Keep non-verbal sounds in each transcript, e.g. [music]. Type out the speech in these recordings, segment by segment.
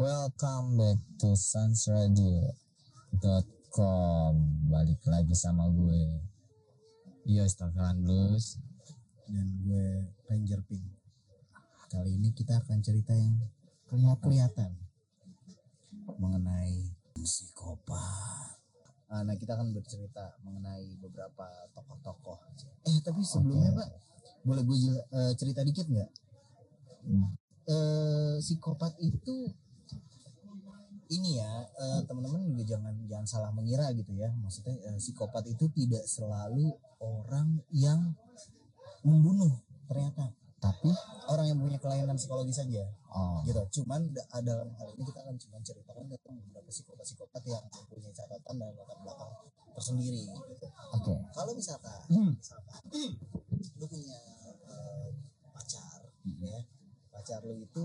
Welcome back to sunsradio.com Balik lagi sama gue Iya Stakaran Blues dan gue Ranger Pink. Kali ini kita akan cerita yang kelihatan mengenai psikopat. Ah, Nah kita akan bercerita mengenai beberapa tokoh-tokoh. Eh tapi sebelumnya Oke. pak, boleh gue eh, cerita dikit nggak? Hmm. Eh, psikopat itu ini ya eh, teman-teman juga jangan jangan salah mengira gitu ya. Maksudnya eh, psikopat itu tidak selalu orang yang membunuh ternyata. Tapi orang yang punya kelainan psikologis saja. Oh, gitu. Cuman da- dalam hal ini kita akan cuma ceritakan tentang beberapa psikopat-psikopat yang mempunyai catatan dan latar belakang tersendiri gitu. Oke. Kalau misalkan Hmm. misalkan lu punya eh, pacar ya pacar lu itu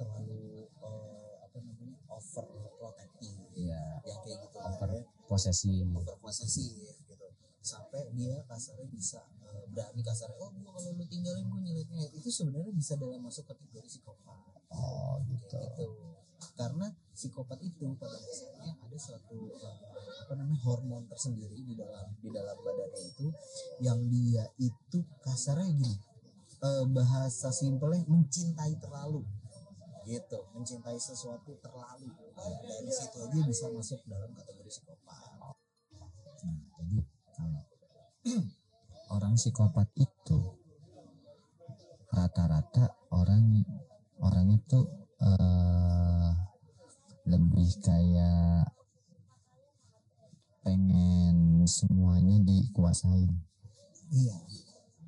terlalu eh, namanya overprotective Iya. Yang kayak gitu Over ya. posesi berposesif gitu. Sampai dia kasarnya bisa eh, berani kasarnya oh gua kalau lu tinggalin gue nyelit nyelit itu sebenarnya bisa dalam masuk kategori psikopat. Oh kayak gitu. gitu. Karena psikopat itu pada dasarnya ada suatu eh, apa namanya hormon tersendiri di dalam di dalam badannya itu yang dia itu kasarnya gini eh, bahasa simpelnya mencintai terlalu gitu mencintai sesuatu terlalu dari situ aja bisa masuk dalam kategori psikopat Nah jadi kalau [clears throat] orang psikopat itu rata-rata orang orang itu eh, lebih kayak pengen semuanya dikuasain. Iya,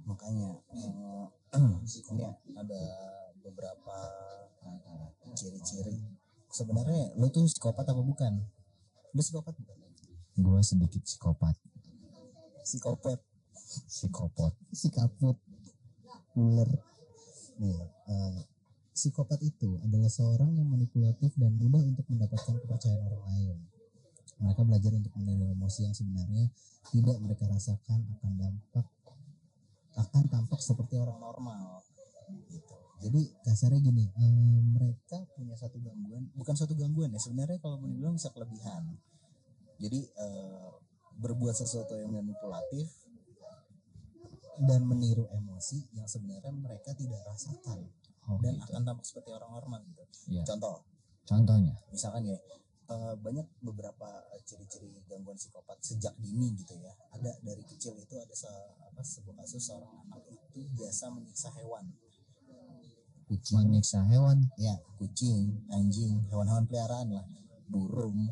makanya [clears throat] ini ada beberapa ciri-ciri. Sebenarnya lu tuh psikopat apa bukan? Lu psikopat bukan? Gue sedikit psikopat, Psikopat, psikopot. psikaput, ular. Nih, eh, psikopat itu adalah seorang yang manipulatif dan mudah untuk mendapatkan kepercayaan orang lain. Mereka belajar untuk menilai emosi yang sebenarnya tidak mereka rasakan akan dampak akan tampak seperti orang normal gitu. Jadi kasarnya gini, eh, mereka punya satu gangguan, bukan suatu gangguan ya sebenarnya kalau mau dibilang bisa kelebihan. Jadi eh, berbuat sesuatu yang manipulatif dan meniru emosi yang sebenarnya mereka tidak rasakan Oh, dan gitu. akan tampak seperti orang normal gitu. Iya. Contoh, Contohnya, misalkan ya eh, banyak beberapa ciri-ciri gangguan psikopat sejak dini gitu ya ada dari kecil itu ada se- apa sebuah kasus seorang anak itu biasa menyiksa hewan kucing menyiksa hewan. ya kucing anjing hewan-hewan peliharaan lah burung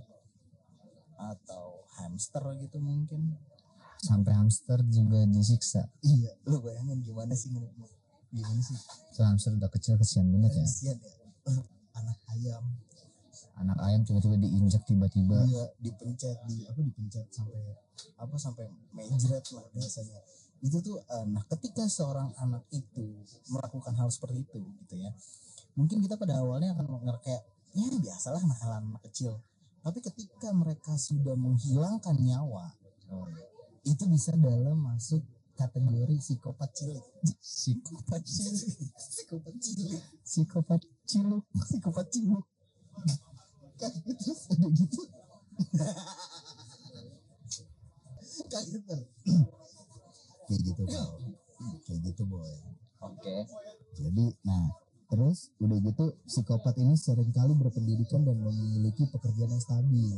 atau hamster gitu mungkin Sampai hamster juga disiksa. iya lu bayangin gimana sih ngeliatnya gimana sih Itu hamster udah kecil kesian banget ya. kasian ya anak ayam Anak ayam tiba-tiba diinjak tiba-tiba. Iya, dipencet di apa dipencet sampai apa sampai mejret lah biasanya. Itu tuh eh, nah ketika seorang anak itu melakukan hal seperti itu gitu ya. Mungkin kita pada awalnya akan kayak ya biasalah nakalan anak kecil. Tapi ketika mereka sudah menghilangkan nyawa, itu bisa dalam masuk kategori psikopat cilik. Psikopat cilik, psikopat cilik, psikopat ciluk. psikopat cilik. Kayak terus gitu. [laughs] Kayak gitu. Kayak gitu, Bro. Kayak gitu, boy. Oke. Jadi, nah, terus udah gitu psikopat ini sering kali berpendidikan dan memiliki pekerjaan yang stabil.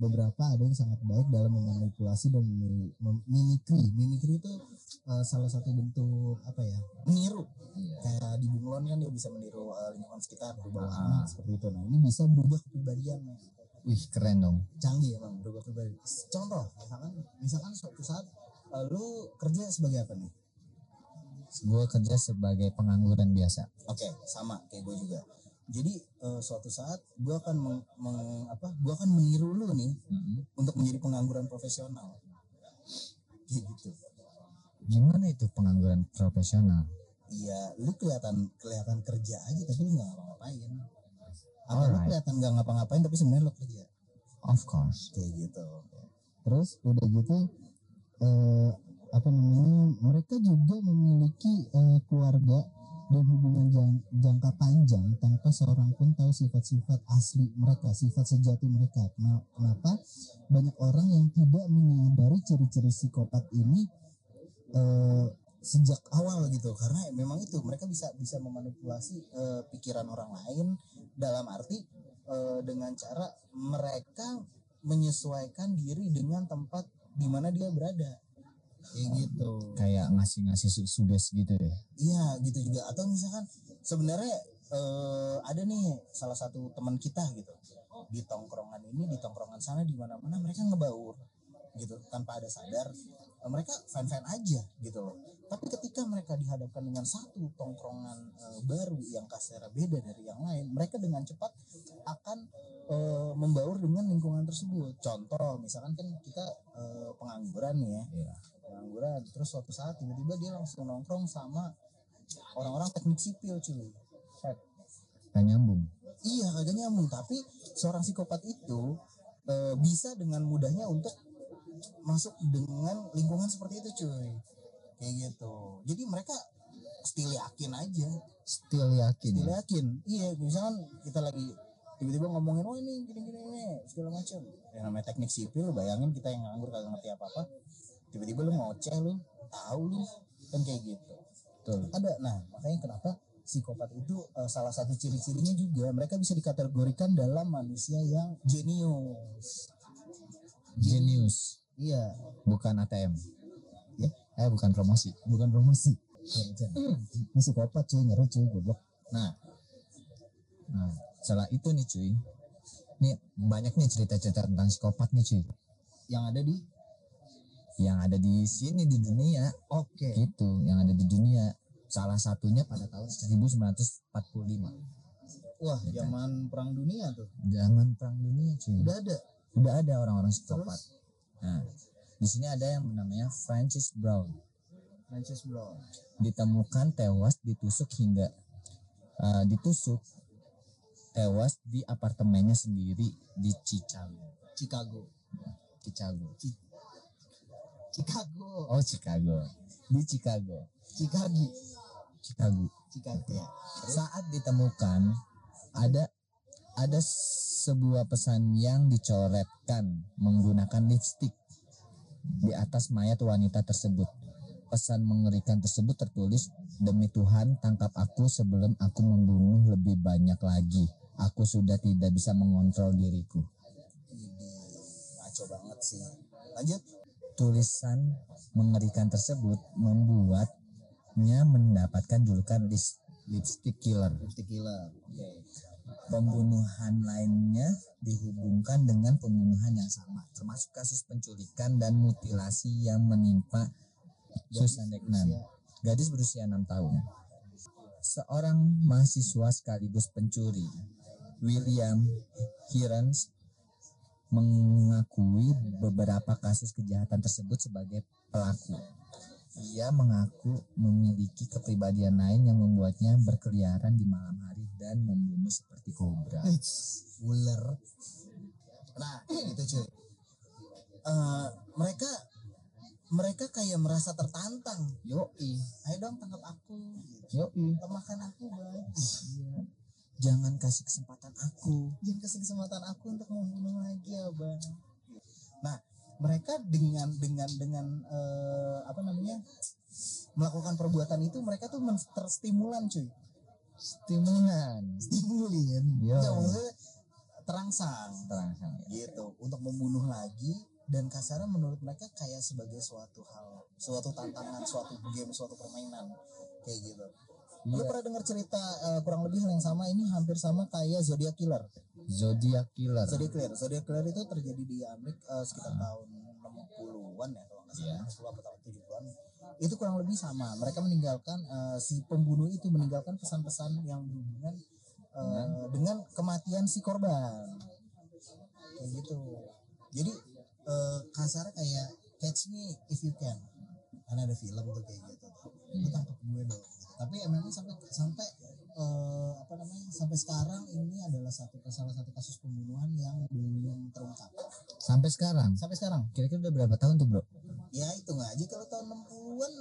Beberapa ada yang sangat baik dalam memanipulasi dan mimikri. Mimikri itu eh, salah satu bentuk apa ya? Meniru. Iya. Kayak di bunglon kan dia bisa meniru eh, lingkungan sekitar, berubah Ah. seperti itu. Nah, ini bisa berubah kepribadiannya. Wih keren dong. Canggih emang berubah kepribadian. Contoh, misalkan misalkan suatu saat lu kerja sebagai apa nih? Gue kerja sebagai pengangguran biasa. Oke, sama kayak gue juga. Jadi eh, suatu saat gue akan meng, meng- apa? Gue akan meniru lu nih Mm-mm. untuk menjadi pengangguran profesional. Kayak gitu. Gimana itu pengangguran profesional? Iya, lu kelihatan kelihatan kerja aja tapi lu nggak ngapa-ngapain. Atau lu kelihatan nggak ngapa-ngapain tapi sebenarnya lu kerja. Of course. Kayak gitu. Terus udah gitu eh, apa namanya? Mereka juga memiliki eh, keluarga dan hubungan jang- jangka panjang tanpa seorang pun tahu sifat-sifat asli mereka, sifat sejati mereka. Kena- Kenapa banyak orang yang tidak menyadari ciri-ciri psikopat ini eh, sejak awal gitu karena memang itu mereka bisa bisa memanipulasi eh, pikiran orang lain dalam arti eh, dengan cara mereka menyesuaikan diri dengan tempat di mana dia berada. Kayak gitu. Kayak ngasih-ngasih su- suges gitu ya? Iya gitu juga. Atau misalkan sebenarnya eh, ada nih salah satu teman kita gitu. Di tongkrongan ini di tongkrongan sana di mana mana mereka ngebaur gitu tanpa ada sadar mereka fine aja gitu loh. Tapi ketika mereka dihadapkan dengan satu tongkrongan eh, baru yang kasarnya beda dari yang lain mereka dengan cepat akan eh, membaur dengan lingkungan tersebut. Contoh misalkan kan kita eh, pengangguran nih ya. Iya. pengangguran terus suatu saat tiba-tiba dia langsung nongkrong sama orang-orang teknik sipil cuy. Gak nyambung. Iya kagak nyambung. Tapi seorang psikopat itu eh, bisa dengan mudahnya untuk masuk dengan lingkungan seperti itu cuy. Kayak gitu. Jadi mereka still yakin aja. Still yakin still ya? yakin. Iya misalkan kita lagi tiba-tiba ngomongin oh ini gini gini ini segala macam. Yang namanya teknik sipil bayangin kita yang nganggur kagak ngerti apa apa tiba-tiba lu ngoceh lu tahu lu kan kayak gitu. Betul. Ada. Nah makanya kenapa psikopat itu eh, salah satu ciri-cirinya juga mereka bisa dikategorikan dalam manusia yang jenius genius. Iya. Bukan ATM Ya. eh bukan promosi. Bukan promosi. Ini psikopat cuy. Ngeri cuy. Goblok. Nah. Nah setelah itu nih cuy. Nih banyak nih cerita-cerita tentang psikopat nih cuy. Yang ada di? Yang ada di sini di dunia. Oke. Gitu yang ada di dunia. Salah satunya pada tahun 1945 wah zaman perang dunia tuh. Zaman perang dunia cuy. Udah ada udah ada orang-orang psikopat nah di sini ada yang namanya Francis Brown. Francis Brown. Ditemukan tewas ditusuk hingga eh, ditusuk tewas di apartemennya sendiri di Chicago. Chicago. Chicago. Chicago. Oh Chicago. Di Chicago. Chicago. Chicago. Chicago ya. Saat ditemukan ada ada sebuah pesan yang dicoretkan menggunakan lipstik di atas mayat wanita tersebut. Pesan mengerikan tersebut tertulis, Demi Tuhan tangkap aku sebelum aku membunuh lebih banyak lagi. Aku sudah tidak bisa mengontrol diriku. ngaco banget sih lanjut Tulisan mengerikan tersebut membuatnya mendapatkan julukan lipstick killer. lipstick killer oke Pembunuhan lainnya dihubungkan dengan pembunuhan yang sama, termasuk kasus penculikan dan mutilasi yang menimpa Susan Deknan, gadis berusia 6 tahun. Seorang mahasiswa sekaligus pencuri, William Hirons, mengakui beberapa kasus kejahatan tersebut sebagai pelaku. Ia mengaku memiliki kepribadian lain yang membuatnya berkeliaran di malam hari dan membunuh seperti kobra. ular. Nah itu cuy. Eh, mereka mereka kayak merasa tertantang. Yoi, ayo dong tangkap aku. Gitu. yoi. lemahkan aku bang Jangan kasih kesempatan aku. jangan kasih kesempatan aku untuk membunuh lagi ya bang nah mereka dengan dengan dengan eh, apa namanya melakukan perbuatan itu mereka tuh terstimulan cuy Stimulan. stimulin Yo. Nggak, maksudnya terangsang Terangsang ya. gitu untuk membunuh lagi dan kasarnya menurut mereka kayak sebagai suatu hal suatu tantangan suatu game suatu permainan kayak gitu Lu Iya. pernah dengar cerita eh, kurang lebih hal yang sama ini hampir sama kayak Zodiac Killer Zodiac killer. Zodiac Killer Zodiac Killer itu terjadi di Amerika eh, sekitar tahun 60-an ya kalau nggak salah Iya. 60 atau tahun 70-an itu kurang lebih sama. Mereka meninggalkan eh, si pembunuh itu meninggalkan pesan-pesan yang berhubungan eh, dengan kematian si korban. Kayak gitu. Jadi eh, kasarnya kayak catch me if you can. Karena ada film tuh kayak gitu. Lu tangkap gue dong. Tapi ya memang sampai sampai eh, apa namanya sampai sekarang ini adalah satu salah satu kasus pembunuhan yang belum terungkap Sampai sekarang. sampai sekarang? Kira-kira udah berapa tahun tuh bro? ya hitung aja. Kalau tahun 60-an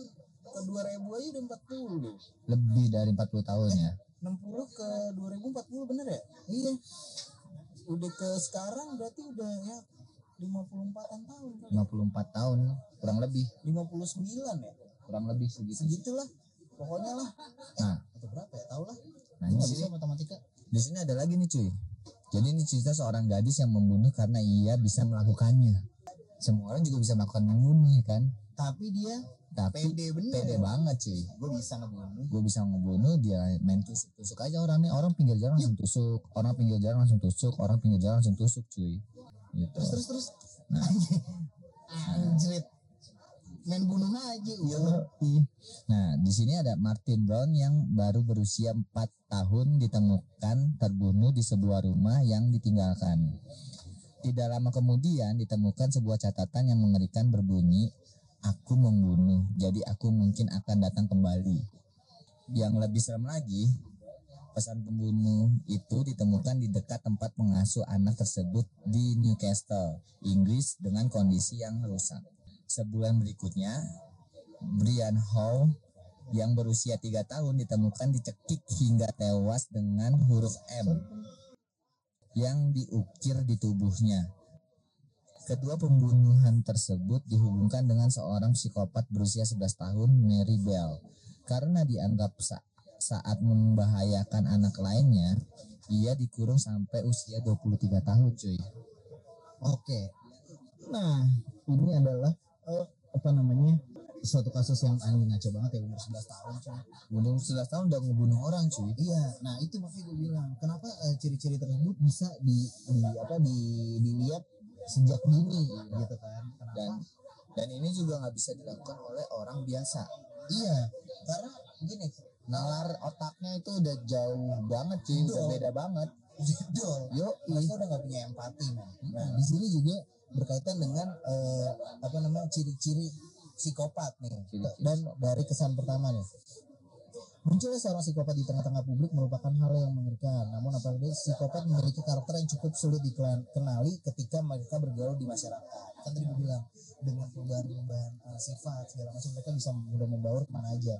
ke 2000 aja udah 40 lebih dari 40 tahun ya? 60 ke 2040 bener ya? Iya. Udah ke sekarang berarti udah ya 54an tahun kali 54 tahun kurang lebih. 59 ya? Kurang lebih segitu segitulah pokoknya lah. Nah. atau berapa ya? Tau lah. Nah ini nggak bisa matematika. Di sini ada lagi nih cuy jadi ini cerita seorang gadis yang membunuh karena ia bisa melakukannya. Semua orang juga bisa melakukan membunuh ya kan? Tapi dia tapi pede bener. pede banget cuy. Gue bisa ngebunuh. Gue bisa ngebunuh dia main tusuk tusuk aja orangnya. Orang pinggir jalan langsung tusuk. Orang pinggir jalan langsung tusuk. Orang pinggir jalan langsung tusuk cuy. Gitu. Terus terus terus. Nah. Main bunuh aja udah Nah, di sini ada Martin Brown yang baru berusia 4 tahun ditemukan terbunuh di sebuah rumah yang ditinggalkan. Tidak lama kemudian ditemukan sebuah catatan yang mengerikan berbunyi, "Aku membunuh, jadi aku mungkin akan datang kembali." Yang lebih serem lagi, pesan pembunuh itu ditemukan di dekat tempat pengasuh anak tersebut di Newcastle, Inggris dengan kondisi yang rusak. Sebulan berikutnya, Brian Howe yang berusia tiga tahun ditemukan dicekik hingga tewas dengan huruf M yang diukir di tubuhnya. Kedua pembunuhan tersebut dihubungkan dengan seorang psikopat berusia 11 tahun Mary Bell. Karena dianggap sa- saat membahayakan anak lainnya, ia dikurung sampai usia 23 tahun cuy. oke nah ini adalah eh, apa namanya suatu kasus yang anjing ngaco banget ya umur 11 tahun coy Umur 11 tahun udah ngebunuh orang cuy. Iya, nah itu makanya gue bilang, kenapa eh, ciri-ciri tersebut bisa di, di apa di dilihat sejak dini gitu kan? Kenapa? Dan dan ini juga nggak bisa dilakukan oleh orang biasa. iya, karena gini, nalar otaknya itu udah jauh banget cuy udah beda banget dol, yo mereka udah nggak punya empati, man. Nah, di sini juga berkaitan dengan eh, apa namanya ciri-ciri psikopat nih. Dan dari kesan pertama nih. Munculnya seorang psikopat di tengah-tengah publik merupakan hal yang mengerikan. Namun apalagi psikopat memiliki karakter yang cukup sulit dikenali ketika mereka bergaul di masyarakat. Kan tadi gue bilang dengan perubahan-perubahan eh, sifat segala macam mereka bisa mudah membaur ke mana aja.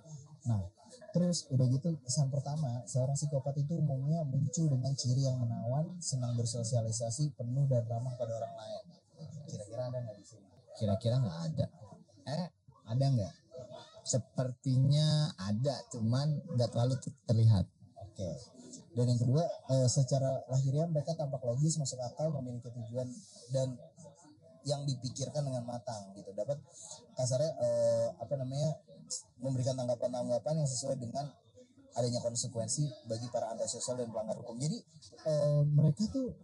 Nah, terus udah gitu kesan pertama seorang psikopat itu umumnya muncul dengan ciri yang menawan, senang bersosialisasi, penuh dan ramah pada orang lain. Kira-kira ada nggak di sini? kira-kira nggak ada eh Ada nggak? sepertinya ada cuman nggak terlalu ter- terlihat Oke. Dan yang kedua, eh, secara lahiriah mereka tampak logis, masuk akal, memiliki tujuan dan yang dipikirkan dengan matang gitu. Dapat kasarnya eh, apa namanya memberikan tanggapan-tanggapan yang sesuai dengan adanya konsekuensi bagi para antisosial dan pelanggar hukum. Jadi eh, mereka tuh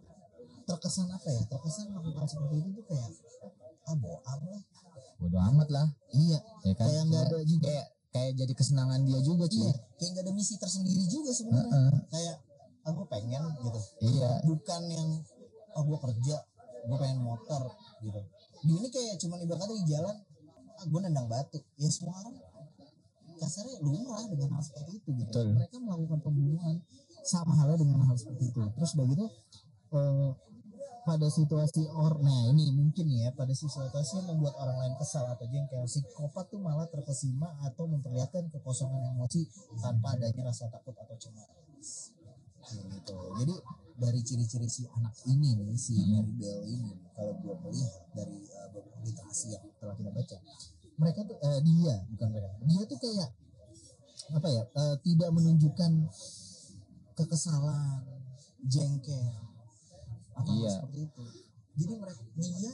terkesan apa ya? Terkesan melakukan seperti itu tuh kayak ah bohong lah. bodoh amat lah Iya, ya kan kayak nggak ada juga. kayak kayak jadi kesenangan dia juga cuy Iya, kayak nggak ada misi tersendiri juga sebenarnya. Heeh. Kayak aku pengen gitu. iya bukan yang oh gue kerja gue pengen motor gitu di ini kayak cuman ibaratnya di jalan ah, gue nendang batu ya semua orang kasarnya lumrah dengan hal seperti itu gitu Betul. mereka melakukan pembunuhan sama halnya dengan hal seperti itu terus udah gitu eh, pada situasi or nah ini mungkin ya pada situasi yang membuat orang lain kesal atau jengkel psikopat tuh malah terkesima atau memperlihatkan kekosongan emosi tanpa adanya rasa takut atau cemas. Gitu. Jadi dari ciri-ciri si anak ini nih si Mary Bell ini kalau gua melihat dari uh, beberapa literasi yang telah kita baca mereka tuh eh, dia bukan mereka dia tuh kayak apa ya eh, tidak menunjukkan kekesalan jengkel atau Iya. seperti itu. Jadi mereka dia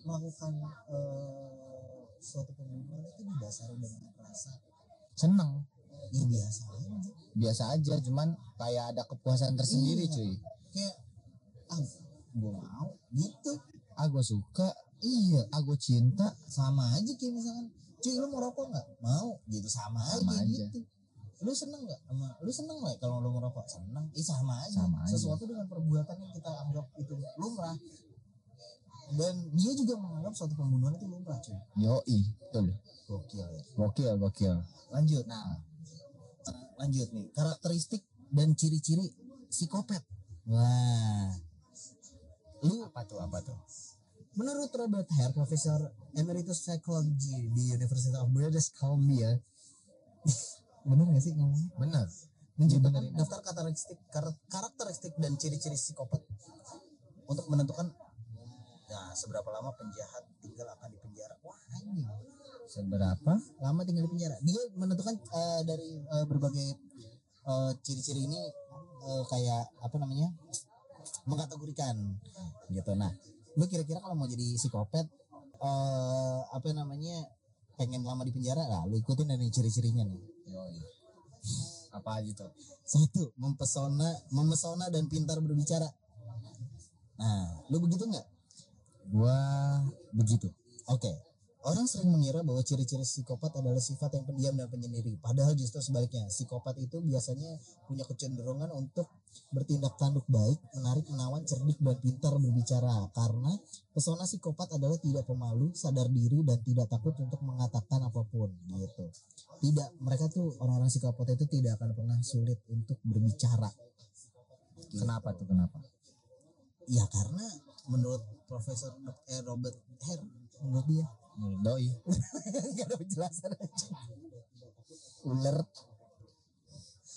melakukan eh, suatu pembunuhan itu didasari dengan rasa seneng. Ya biasa aja. Biasa aja cuman kayak ada kepuasan tersendiri Iya. cuy. Kayak ah gue mau gitu. Ah gue suka. Iya ah gue cinta. Sama aja kayak misalkan cuy lu mau rokok nggak? Mau gitu. Sama, Sama aja, aja. gitu lu seneng nggak sama lu seneng nggak kalau lu ngerokok? Seneng. Eh sama aja. Sama aja. sesuatu dengan perbuatan yang kita anggap itu lumrah. Dan dia juga menganggap suatu pembunuhan itu lumrah cuy. Yoi betul. Gokil ya. Gokil gokil. Lanjut nah. Eh, lanjut nih. Karakteristik dan ciri-ciri psikopat. Wah. Lu apa tuh apa tuh? Menurut Robert Hare, Profesor Emeritus Psychology di University of British Columbia, bener gak sih ngomong? Bener. Menciptakan daftar karakteristik kar- karakteristik dan ciri-ciri psikopat untuk menentukan nah seberapa lama penjahat tinggal akan dipenjara? Wah anjing. Seberapa? Lama tinggal di penjara dia menentukan eh, dari eh, berbagai eh, ciri-ciri ini eh, kayak apa namanya mengkategorikan. Gitu. Nah lu kira-kira kalau mau jadi psikopat eh, apa namanya pengen lama di penjara lah lu ikutin dari ciri-cirinya nih Apa aja tuh satu mempesona memesona dan pintar berbicara nah lu begitu nggak gua begitu Oke. Orang sering mengira bahwa ciri-ciri psikopat adalah sifat yang pendiam dan penyendiri. Padahal justru sebaliknya, psikopat itu biasanya punya kecenderungan untuk bertindak tanduk baik, menarik, menawan, cerdik, dan pintar berbicara. Karena pesona psikopat adalah tidak pemalu, sadar diri, dan tidak takut untuk mengatakan apa pun. Gitu. Tidak, mereka tuh orang-orang psikopat itu tidak akan pernah sulit untuk berbicara. kenapa tuh kenapa Ya karena menurut Profesor eh, Robert Hare, menurut dia menurut doi [laughs] Gak ada penjelasan aja. Ular.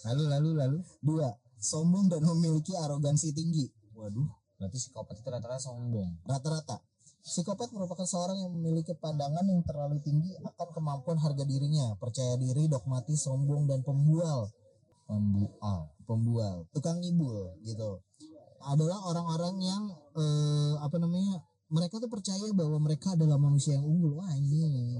lalu lalu lalu Dua, sombong dan memiliki arogansi tinggi. Waduh, berarti psikopat itu rata-rata sombong rata-rata. Psikopat merupakan seorang yang memiliki pandangan yang terlalu tinggi akan kemampuan harga dirinya, percaya diri, dogmatis, sombong, dan pembual. pembual Pembual, tukang ngibul gitu. Adalah orang-orang yang eh, apa namanya? Mereka tuh percaya bahwa mereka adalah manusia yang unggul. Wah ini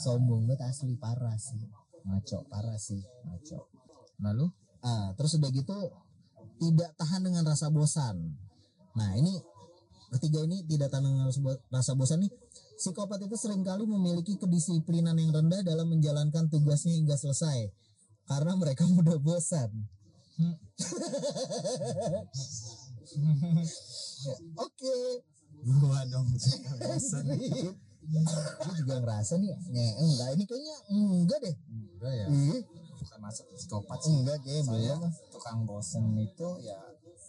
sombong banget asli parah sih, ngaco parah sih. ngaco lalu Ah, terus udah gitu tidak tahan dengan rasa bosan. Nah ini ketiga ini tidak dengan rasa bo- rasa bosan nih. Psikopat itu sering kali memiliki kedisiplinan yang rendah dalam menjalankan tugasnya hingga selesai karena mereka [laughs] mudah bosan. [laughs] Oke. gua dong bosan [laughs] Gue juga ngerasa nih, nge, enggak ini kayaknya enggak deh. enggak ya Ih, bukan masuk psikopat sih enggak kayak saya belum. tukang bosen itu ya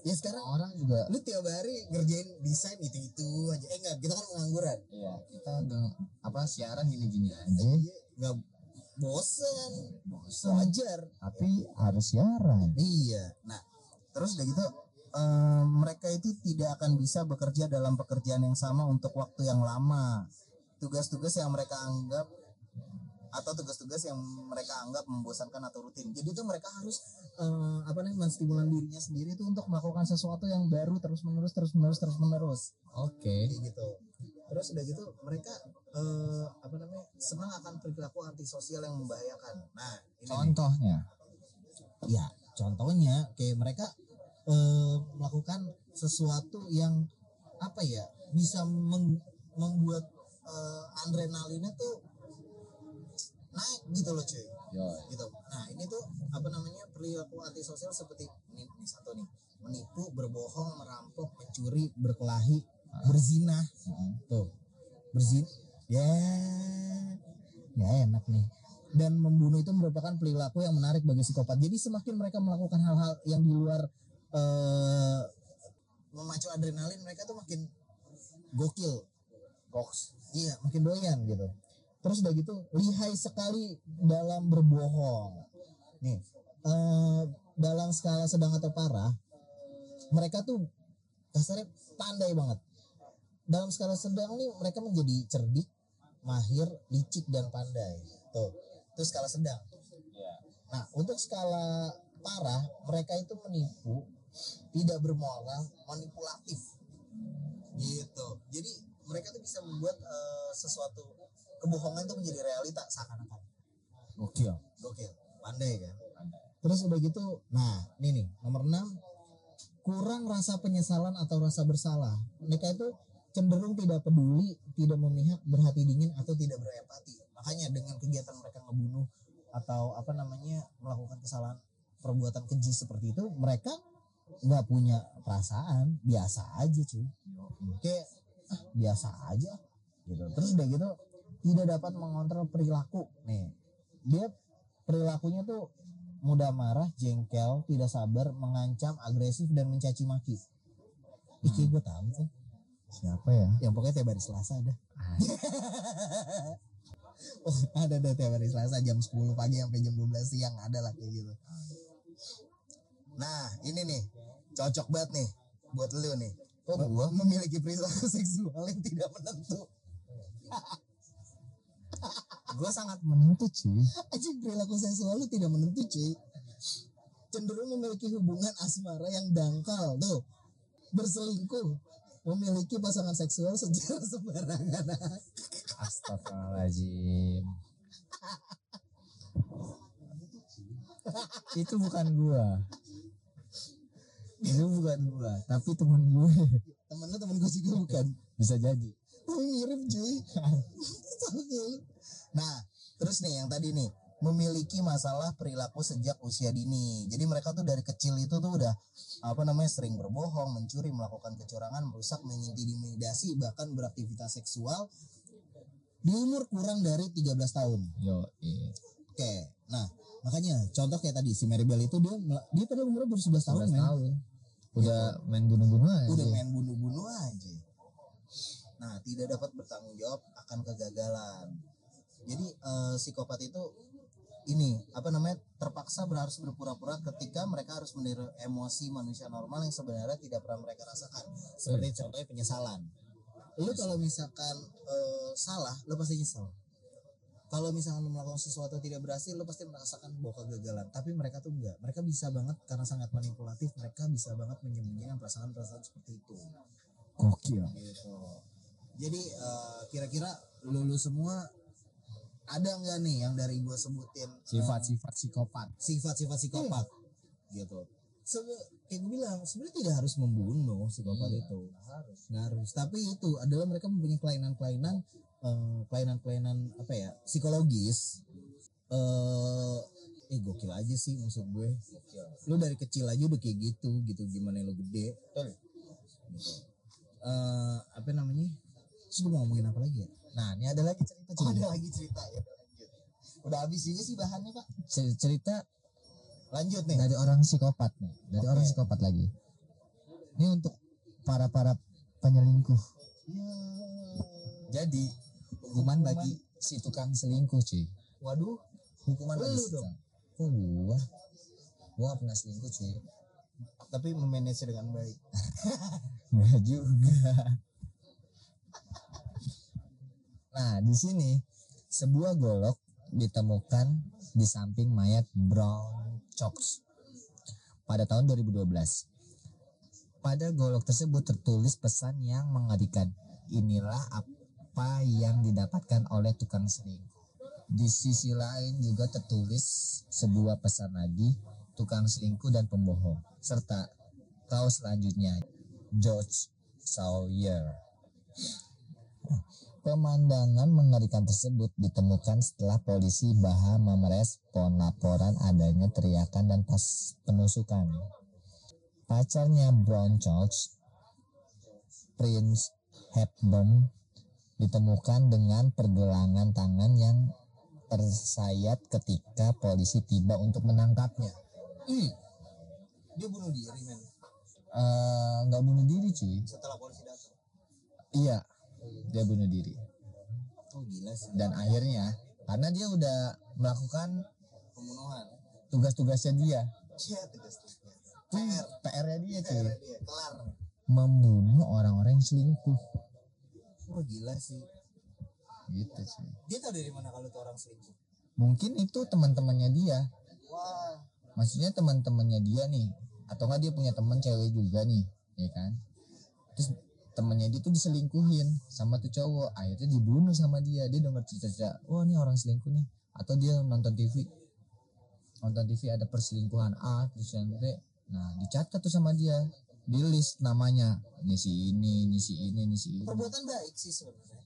Ya sekarang orang juga lu tiap hari ngerjain desain itu itu aja. Eh enggak, kita kan pengangguran. Iya, kita udah apa siaran gini-gini aja. Iya, nggak bosen Bosan. wajar Tapi harus siaran. iya nah terus udah gitu eh, mereka itu tidak akan bisa bekerja dalam pekerjaan yang sama untuk waktu yang lama tugas-tugas yang mereka anggap atau tugas-tugas yang mereka anggap membosankan atau rutin jadi itu mereka harus eh, apa namanya menstimulan dirinya sendiri itu untuk melakukan sesuatu yang baru terus menerus terus menerus terus menerus Oke. kayak gitu terus udah gitu mereka eh, apa namanya senang akan perilaku antisosial yang membahayakan nah ini nih. Contohnya. ya contohnya kayak mereka eh, melakukan sesuatu yang apa ya bisa meng- membuat eh, adrenalinnya tuh naik gitu loh cuy. Yo. gitu. Nah ini tuh apa namanya perilaku antisosial seperti ini, ini satu nih. Menipu berbohong merampok mencuri berkelahi berzina tuh. Berzin ya nggak enak nih. Dan membunuh itu merupakan perilaku yang menarik bagi psikopat. Jadi semakin mereka melakukan hal-hal yang di luar eh, memacu adrenalin mereka tuh makin gokil. Box. iya makin doyan gitu terus udah gitu lihai sekali dalam berbohong. Nih eh, dalam skala sedang atau parah mereka tuh kasarnya pandai banget. Dalam skala sedang nih mereka menjadi cerdik mahir licik dan pandai. Tuh itu skala sedang. Iya. nah untuk skala parah mereka itu menipu tidak bermoral manipulatif. Gitu. Jadi mereka tuh bisa membuat eh, sesuatu kebohongan itu menjadi realita seakan-akan. Gokil. gokil. Pandai kan? Terus udah gitu nah ini nih nomor 6 kurang rasa penyesalan atau rasa bersalah. Mereka itu cenderung tidak peduli tidak memihak berhati dingin atau tidak berempati. Makanya dengan kegiatan mereka ngebunuh atau apa namanya melakukan kesalahan perbuatan keji seperti itu mereka nggak punya perasaan. Biasa aja cuy. Kayak ah, biasa aja. Gitu. Terus udah gitu tidak dapat mengontrol perilaku. Nih dia perilakunya tuh mudah marah jengkel tidak sabar mengancam agresif dan mencaci maki. Iki gue tahu tuh Siapa ya? yang pokoknya tiap hari Selasa ada. [laughs] Oh ada ada tiap hari Selasa jam 10 pagi sampai jam 12 siang ada lah kayak gitu. Nah ini nih cocok banget nih buat lu nih. Oh, gua? memiliki perilaku seksual yang tidak menentu [laughs] gue sangat menentu cuy. Aja perilaku seksual lu tidak menentu cuy. Cenderung memiliki hubungan asmara yang dangkal tuh. Berselingkuh memiliki pasangan seksual secara [laughs] sembarangan. Astagfirullahaladzim [laughs] itu bukan gua. Itu bukan gua tapi temen gue temen lu temen gue juga bukan. Bisa jadi. Mirip cuy. [laughs] nah terus nih yang tadi nih memiliki masalah perilaku sejak usia dini jadi mereka tuh dari kecil itu tuh udah apa namanya sering berbohong mencuri melakukan kecurangan merusak mengintimidasi bahkan beraktivitas seksual di umur kurang dari 13 tahun yo iya. Oke, nah makanya contoh kayak tadi si Maribel itu dia dia pada umurnya baru 11 tahun 11 men. tahun udah main bunuh-bunuh aja Udah main bunuh-bunuh aja. Nah, tidak dapat bertanggung jawab akan kegagalan. Jadi eh, psikopat itu ini apa namanya terpaksa harus berpura-pura ketika mereka harus meniru emosi manusia normal yang sebenarnya tidak pernah mereka rasakan. Seperti contohnya penyesalan. Lu kalau misalkan eh, salah, lu pasti nyesel. Kalau misalnya lu melakukan sesuatu yang tidak berhasil, lu pasti merasakan bahwa kegagalan. Tapi mereka tuh enggak. Mereka bisa banget karena sangat manipulatif. Mereka bisa banget menyembunyikan perasaan-perasaan seperti itu. gokil Gitu. Jadi eh, kira-kira lu, lu semua ada nggak nih yang dari gue sebutin eh, sifat-sifat psikopat. sifat-sifat psikopat? Gitu. Sebe- kayak gue bilang sebenarnya tidak harus membunuh psikopat Iya, itu. harus. Nggak harus. Tapi itu adalah mereka mempunyai kelainan-kelainan eh, kelainan-kelainan apa ya psikologis. Eh eh gokil aja sih maksud gue. Lu dari kecil aja udah kayak gitu gitu. Gimana lu gede? Gitu. Eh, apa namanya terus gue mau ngomongin apa lagi ya? Nah ini ada lagi cerita oh, cuy ada lagi cerita ya. Udah lanjut. Udah habis juga sih bahannya pak. Cer- cerita lanjut nih. dari orang psikopat nih. Dari Oke. orang psikopat lagi. Ini untuk para para penyelingkuh. Ya. jadi hukuman bagi si tukang selingkuh cuy. Waduh. Hukuman bagi si dong. tukang. Kok gua. Gua gak pernah selingkuh cuy. Tapi memanage dengan baik. [laughs] Enggak juga. Nah, di sini sebuah golok ditemukan di samping mayat Brown Cox pada tahun 2012. Pada golok tersebut tertulis pesan yang mengerikan. Inilah apa yang didapatkan oleh tukang selingkuh. Di sisi lain juga tertulis sebuah pesan lagi tukang selingkuh dan pembohong serta kaos selanjutnya George Sawyer. Pemandangan mengerikan tersebut ditemukan setelah polisi Baha merespon laporan adanya teriakan dan pas penusukan. Pacarnya Brown Cox, Prince Hepburn, ditemukan dengan pergelangan tangan yang tersayat ketika polisi tiba untuk menangkapnya. Hmm. dia bunuh diri men Eh, nggak bunuh diri cuy. setelah polisi datang Iya, dia bunuh diri. oh gila sih. Dan akhirnya karena dia udah melakukan pembunuhan. tugas-tugasnya dia, PR, PR-nya dia cuy, PR dia kelar. Membunuh orang-orang yang selingkuh. oh gila sih. Gitu cuy. dia tahu dari mana kalau tuh orang selingkuh? Mungkin itu teman-temannya dia. wah. Maksudnya teman-temannya dia nih, atau nggak dia punya teman cewek juga nih, ya kan? Terus temannya dia tuh diselingkuhin sama tuh cowok, akhirnya dibunuh sama dia. Dia denger cerita-cerita, wah ini orang selingkuh nih. Atau dia nonton TV, nonton TV ada perselingkuhan A, terus yang B. Nah dicatat tuh sama dia, di list namanya, ini si ini, ini si ini, ini si ini. perbuatan baik sih sebenarnya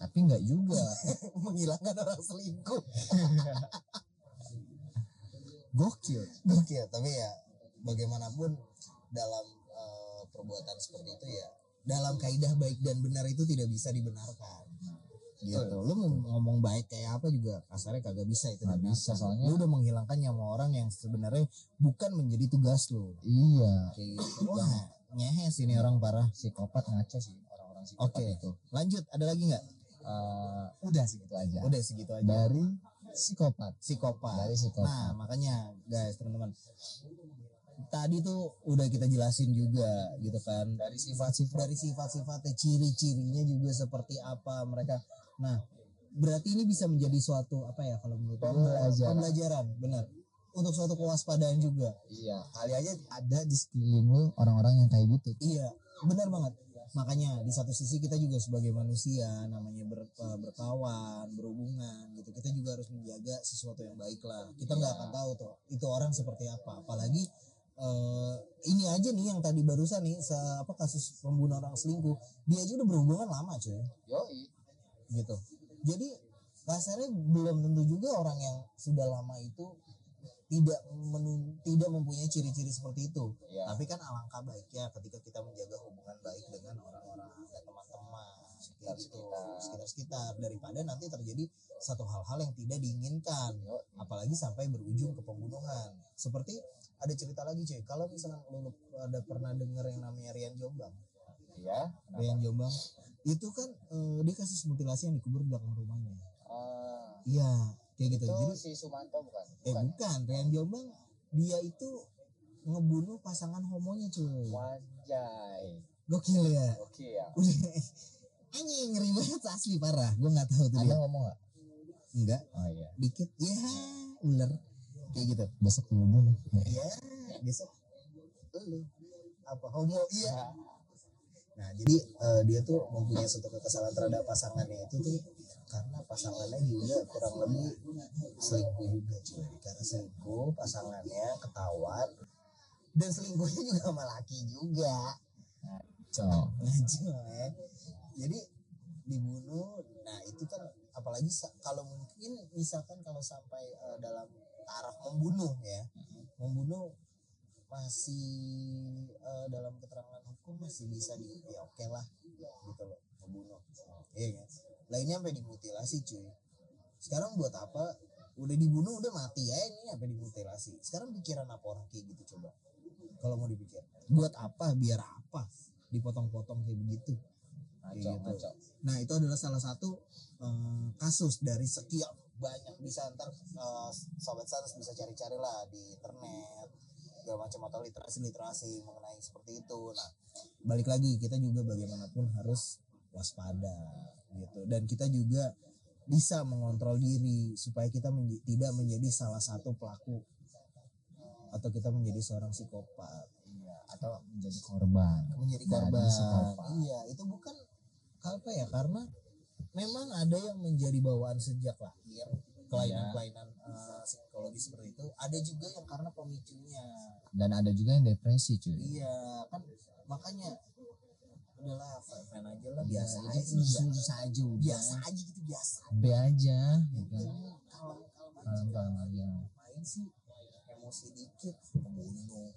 Tapi nggak juga, [laughs] menghilangkan orang selingkuh [laughs] gokil. Gokil, tapi ya bagaimanapun dalam perbuatan seperti itu ya dalam kaidah baik dan benar itu tidak bisa dibenarkan. Gitu. Lu mau ngomong baik kayak apa juga kasarnya kagak bisa itu. Nggak bisa, soalnya- lu udah menghilangkan nyawa orang yang sebenarnya bukan menjadi tugas lu. Iya, Kayak gitu. Wah, nyehes ini orang parah. psikopat ngaco sih orang-orang psikopat Oke. itu. Lanjut, ada lagi nggak? eh, udah segitu aja udah segitu aja dari psikopat psikopat dari psikopat Nah, makanya guys, teman-teman. Tadi tuh udah kita jelasin juga gitu kan. Dari sifat-sifat dari sifat-sifatnya, ciri-cirinya juga seperti apa mereka. Nah, berarti ini bisa menjadi suatu apa ya kalau menurut Pembelajaran. pembelajaran, benar. Untuk suatu kewaspadaan juga. iya kali aja ada di sekeliling orang-orang yang kayak gitu Iya, benar banget. Makanya di satu sisi kita juga sebagai manusia namanya ber- berkawan, berhubungan gitu. Kita juga harus menjaga sesuatu yang baik lah. Kita nggak akan tahu tuh itu orang seperti apa. Apalagi eh, ini aja nih yang tadi barusan nih se apa kasus pembunuhan orang selingkuh. Dia aja udah berhubungan lama cuy yoi gitu. Jadi kasarnya belum tentu juga orang yang sudah lama itu tidak menun- tidak mempunyai ciri-ciri seperti itu. Iya. Tapi kan alangkah baiknya ketika kita menjaga hubungan baik dengan orang-orang dan teman-teman sekitar sekitar sekitar daripada nanti terjadi satu hal-hal yang tidak diinginkan apalagi sampai berujung ke pembunuhan. Seperti ada cerita lagi cuy. Kalau misalnya lu ada pernah dengar yang namanya Rian Jombang? Iya Rian Jombang itu kan eh, dia kasus mutilasi yang dikubur di belakang rumahnya. Ah, iya kayak gitu. Itu jadi si Sumanto bukan? Eh bukan. Rian Jombang dia itu ngebunuh pasangan homonya cuy. Wajay gokil ya? Oke ya udah anjing ngeri banget asli parah. Gue nggak tahu tuh dia. ngomong nggak? Enggak oh iya. Dikit. Ya ular. Kayak gitu. Besok bunuh iya besok. Lu. Apa homo? Iya. Nah jadi eh, dia tuh mempunyai suatu kekesalan terhadap pasangannya itu tuh karena pasangannya juga kurang lebih selingkuh juga cuy. Karena selingkuh pasangannya ketahuan. Dan selingkuhnya juga sama laki juga. Cok ngaco ya jadi dibunuh nah itu kan apalagi kalau mungkin misalkan kalau sampai eh, dalam taraf membunuh ya membunuh masih eh, dalam keterangan hukum masih bisa di ya oke lah gitu loh membunuh. Iya kan? Lainnya sampai dimutilasi cuy. Sekarang buat apa? Udah dibunuh udah mati ya ini sampai dimutilasi. Sekarang pikiran apa orang kayak gitu coba? Kalau mau dipikir. Buat apa? Biar apa? Dipotong-potong kayak begitu ngaco gitu. ngaco Nah itu adalah salah satu eh, kasus dari sekian banyak bisa ntar eh, sobat sans bisa cari-cari lah di internet segala macam atau literasi literasi mengenai seperti itu. Nah balik lagi kita juga bagaimanapun harus waspada gitu dan kita juga bisa mengontrol diri supaya kita menj- tidak menjadi salah satu pelaku atau kita menjadi seorang psikopat iya atau menjadi korban menjadi korban. psikopat. Iya, itu bukan apa ya? Karena memang ada yang menjadi bawaan sejak lahir kelainan-kelainan eh, psikologi seperti itu. Ada juga yang karena pemicunya. dan ada juga yang depresi cuy Iya, kan makanya udahlah fine aja lah Iya, biasa aja susah-susah aja udah. biasa aja gitu biasa B aja gitu kan kalau kalau aja main sih emosi dikit pembunuh